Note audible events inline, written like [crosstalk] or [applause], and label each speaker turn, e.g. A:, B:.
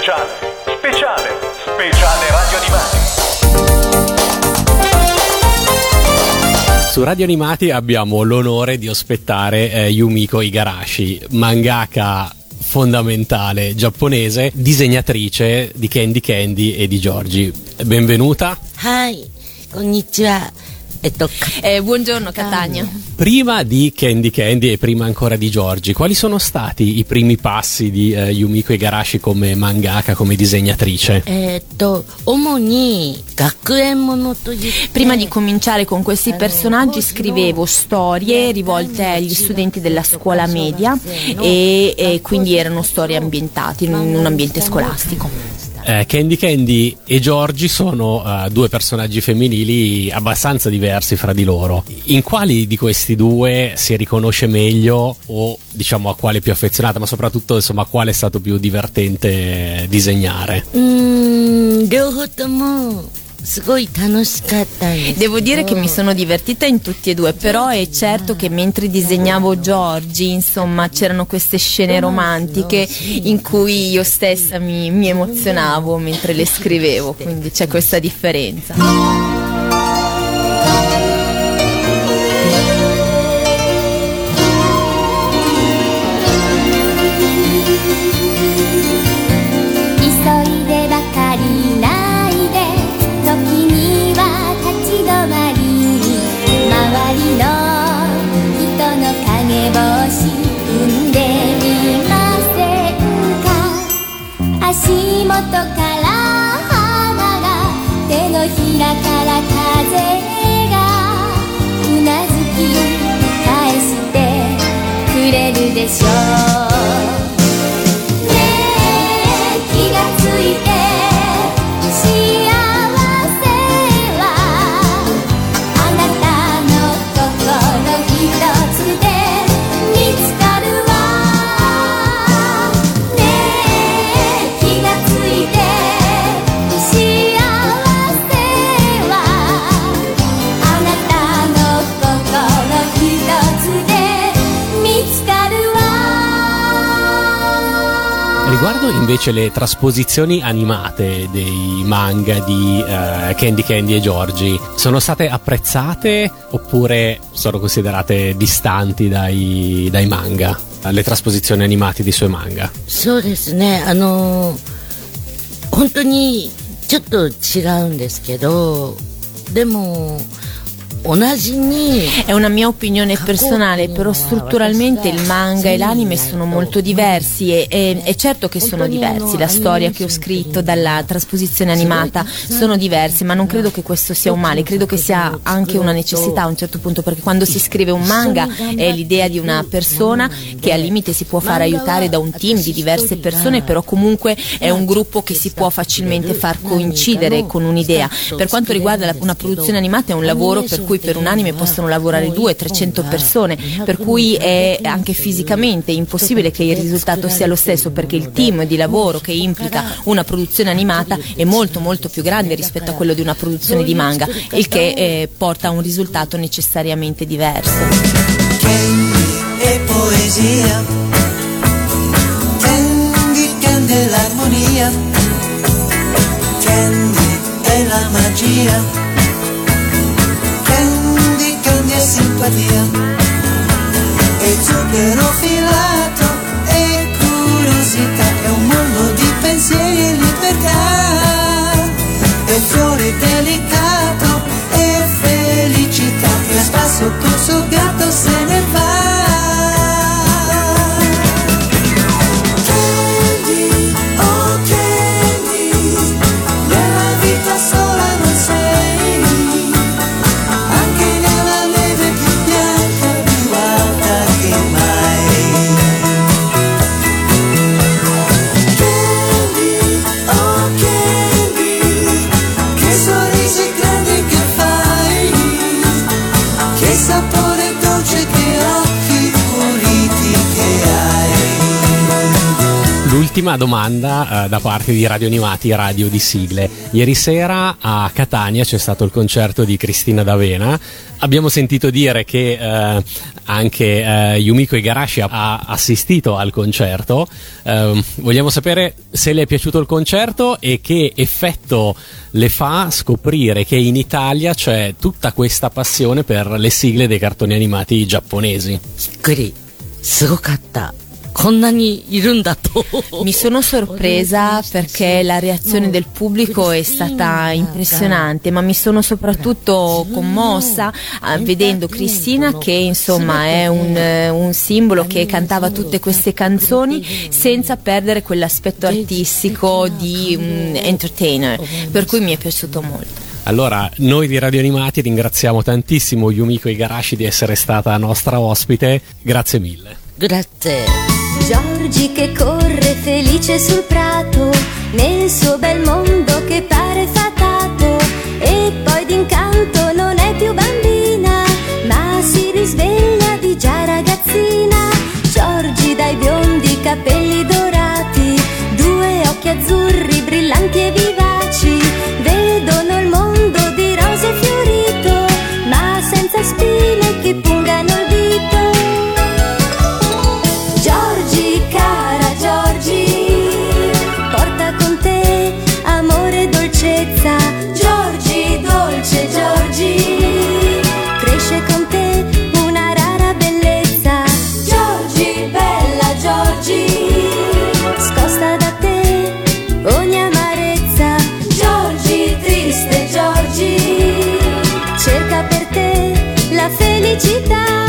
A: Speciale, speciale, speciale radio animati.
B: Su Radio Animati abbiamo l'onore di ospettare eh, Yumiko Igarashi, mangaka fondamentale giapponese, disegnatrice di Candy Candy e di Giorgi. Benvenuta.
C: はい、e tocca.
D: Eh, buongiorno Catania.
B: Prima di Candy Candy e prima ancora di Giorgi, quali sono stati i primi passi di eh, Yumiko Igarashi come mangaka, come disegnatrice?
D: Prima di cominciare con questi personaggi scrivevo storie rivolte agli studenti della scuola media e, e quindi erano storie ambientate in un ambiente scolastico.
B: Eh, Candy Candy e Giorgi sono uh, due personaggi femminili abbastanza diversi fra di loro. In quali di questi due si riconosce meglio o diciamo a quale più affezionata, ma soprattutto insomma a quale è stato più divertente disegnare?
C: Mm, Girl Hood the Moon. すごい楽しかったんですけど。
D: Devo dire che mi sono divertita in tutti e due, però è certo che mentre disegnavo Giorgi, insomma, c'erano queste scene romantiche in cui io stessa mi, mi emozionavo mentre le scrivevo, quindi c'è questa differenza.「
E: 風がうなずき返してくれるでしょう」
B: invece le trasposizioni animate dei manga di eh, Candy Candy e Giorgi, sono state apprezzate oppure sono considerate distanti dai, dai manga? Le trasposizioni animate dei suoi manga?
C: そうですね、あの、本当にちょっと違うんですけど、でも、 同じに、
D: È una mia opinione personale, però strutturalmente il manga e l'anime sono molto diversi e, e- è certo che sono diversi, la storia che ho scritto dalla trasposizione animata sono diversi, ma non credo che questo sia un male, credo che sia anche una necessità a un certo punto, perché quando si scrive un manga è l'idea di una persona che al limite si può far aiutare da un team di diverse persone, però comunque è un gruppo che si può facilmente far coincidere con un'idea. Per quanto riguarda la- una produzione animata è un lavoro per cui per un anime possono lavorare 200-300 persone, per cui è anche fisicamente impossibile che il risultato sia lo stesso perché il team di lavoro che implica una produzione animata è molto molto più grande rispetto a quello di una produzione di manga, il che eh, porta a un risultato necessariamente diverso.
F: Candy e poesia, Candy, Candy è l'armonia, Candy è la magia, simpatia, e zucchero filato e curiosità, è un mondo di pensieri e libertà, è fiore delicato e felicità, e a spasso col suo gatto se ne va.
B: Ultima domanda eh, da parte di Radio Animati, Radio di Sigle. Ieri sera a Catania c'è stato il concerto di Cristina D'Avena. Abbiamo sentito dire che eh, anche eh, Yumiko Igarashi ha assistito al concerto. Eh, vogliamo sapere se le è piaciuto il concerto e che effetto le fa scoprire che in Italia c'è tutta questa passione per le sigle dei cartoni animati giapponesi.
C: びっくりすごかった [laughs]
D: Mi sono sorpresa perché la reazione del pubblico è stata impressionante, ma mi sono soprattutto commossa eh, vedendo Cristina che insomma è un, eh, un simbolo che cantava tutte queste canzoni senza perdere quell'aspetto artistico di un mm, entertainer, per cui mi è piaciuto molto.
B: Allora, noi di Radio Animati ringraziamo tantissimo Yumiko Igarashi di essere stata nostra ospite, grazie mille.
C: Grazie.
E: Giorgi che corre felice sul prato, nel suo bel mondo che pare fatato, la